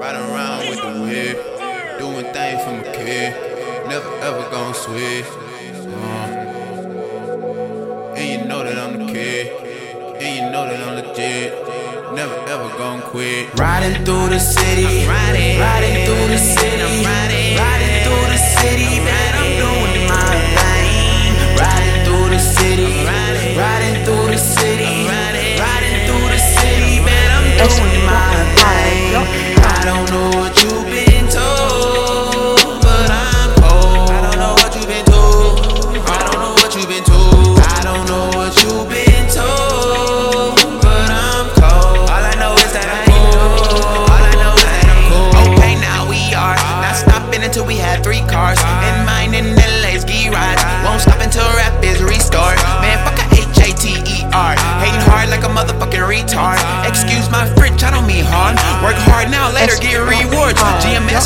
Riding around with the whip, doing things for my kid. Never ever gon' switch. Uh. And you know that I'm the kid. And you know that I'm legit. Never ever gon' quit. Riding through the city,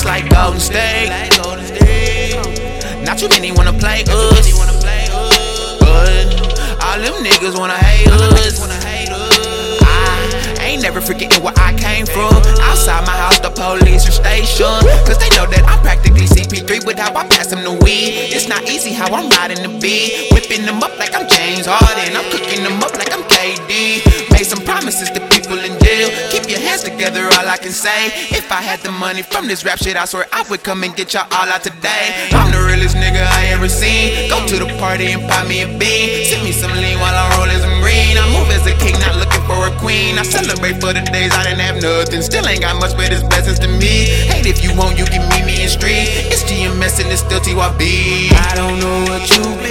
like Golden State. Not too many wanna play us. But all them niggas wanna hate us. I ain't never forgetting where I came from. Outside my house, the police are stationed. Cause they know that I'm practically CP3 with how I pass them the weed. It's not easy how I'm riding the beat. Whipping them up like I'm James Harden. I'm together, all I can say. If I had the money from this rap shit, I swear I would come and get y'all all out today. I'm the realest nigga I ever seen. Go to the party and pop me a bean. Send me some lean while I'm rolling some green. I move as a king, not looking for a queen. I celebrate for the days I didn't have nothing. Still ain't got much, but it's blessings to me. Hate if you want, you can meet me in street. It's GMS and it's still TYB. I don't know what you've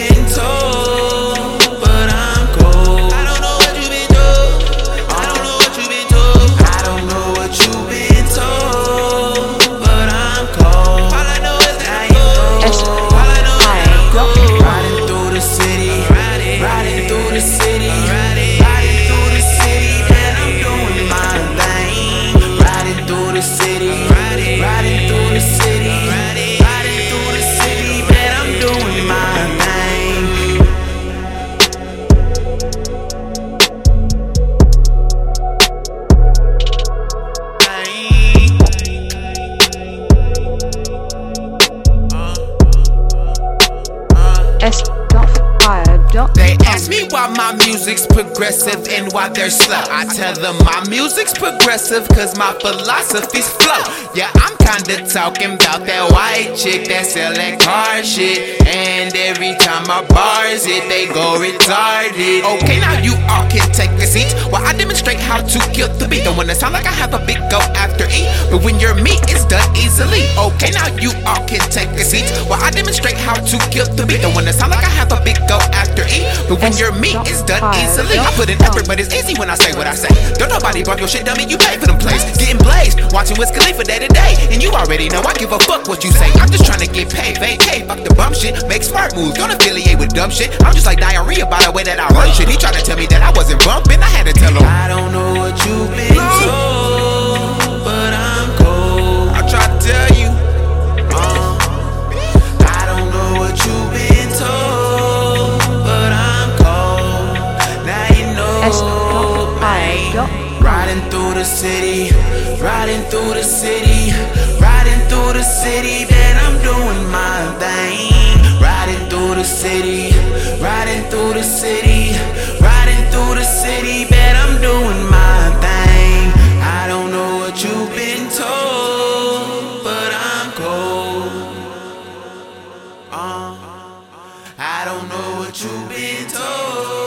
They ask me why my music's progressive and why they're slow. I tell them my music's progressive cause my philosophy's flow. Yeah, I'm kinda talking about that white chick that sellin' car shit. And every time I bars it, they go retarded. Okay, now you all can take a seat while I demonstrate how to kill the beat. Don't wanna sound like I have a big go after eat, but when your meat is done easily. Okay, now you all can take a seat while I demonstrate how to kill the beat. Don't wanna sound like I have a big go after eat, but when your meat is done easily. I put in effort, but it's easy when I say what I say. Don't nobody bump your shit, dummy. You pay for them plays. Getting blazed, watching Wiz Khalifa day to day, and you already know I give a fuck what you say. I'm just trying to get paid, vacay, fuck the bum shit, make smart moves. Don't affiliate with dumb shit. I'm just like diarrhea by the way that I run shit. He tried to tell me that the city, riding through the city, riding through the city, man. I'm doing my thing. Riding through the city, riding through the city, riding through the city, man. I'm doing my thing. I don't know what you've been told, but I'm cold. Uh, I don't know what you've been told.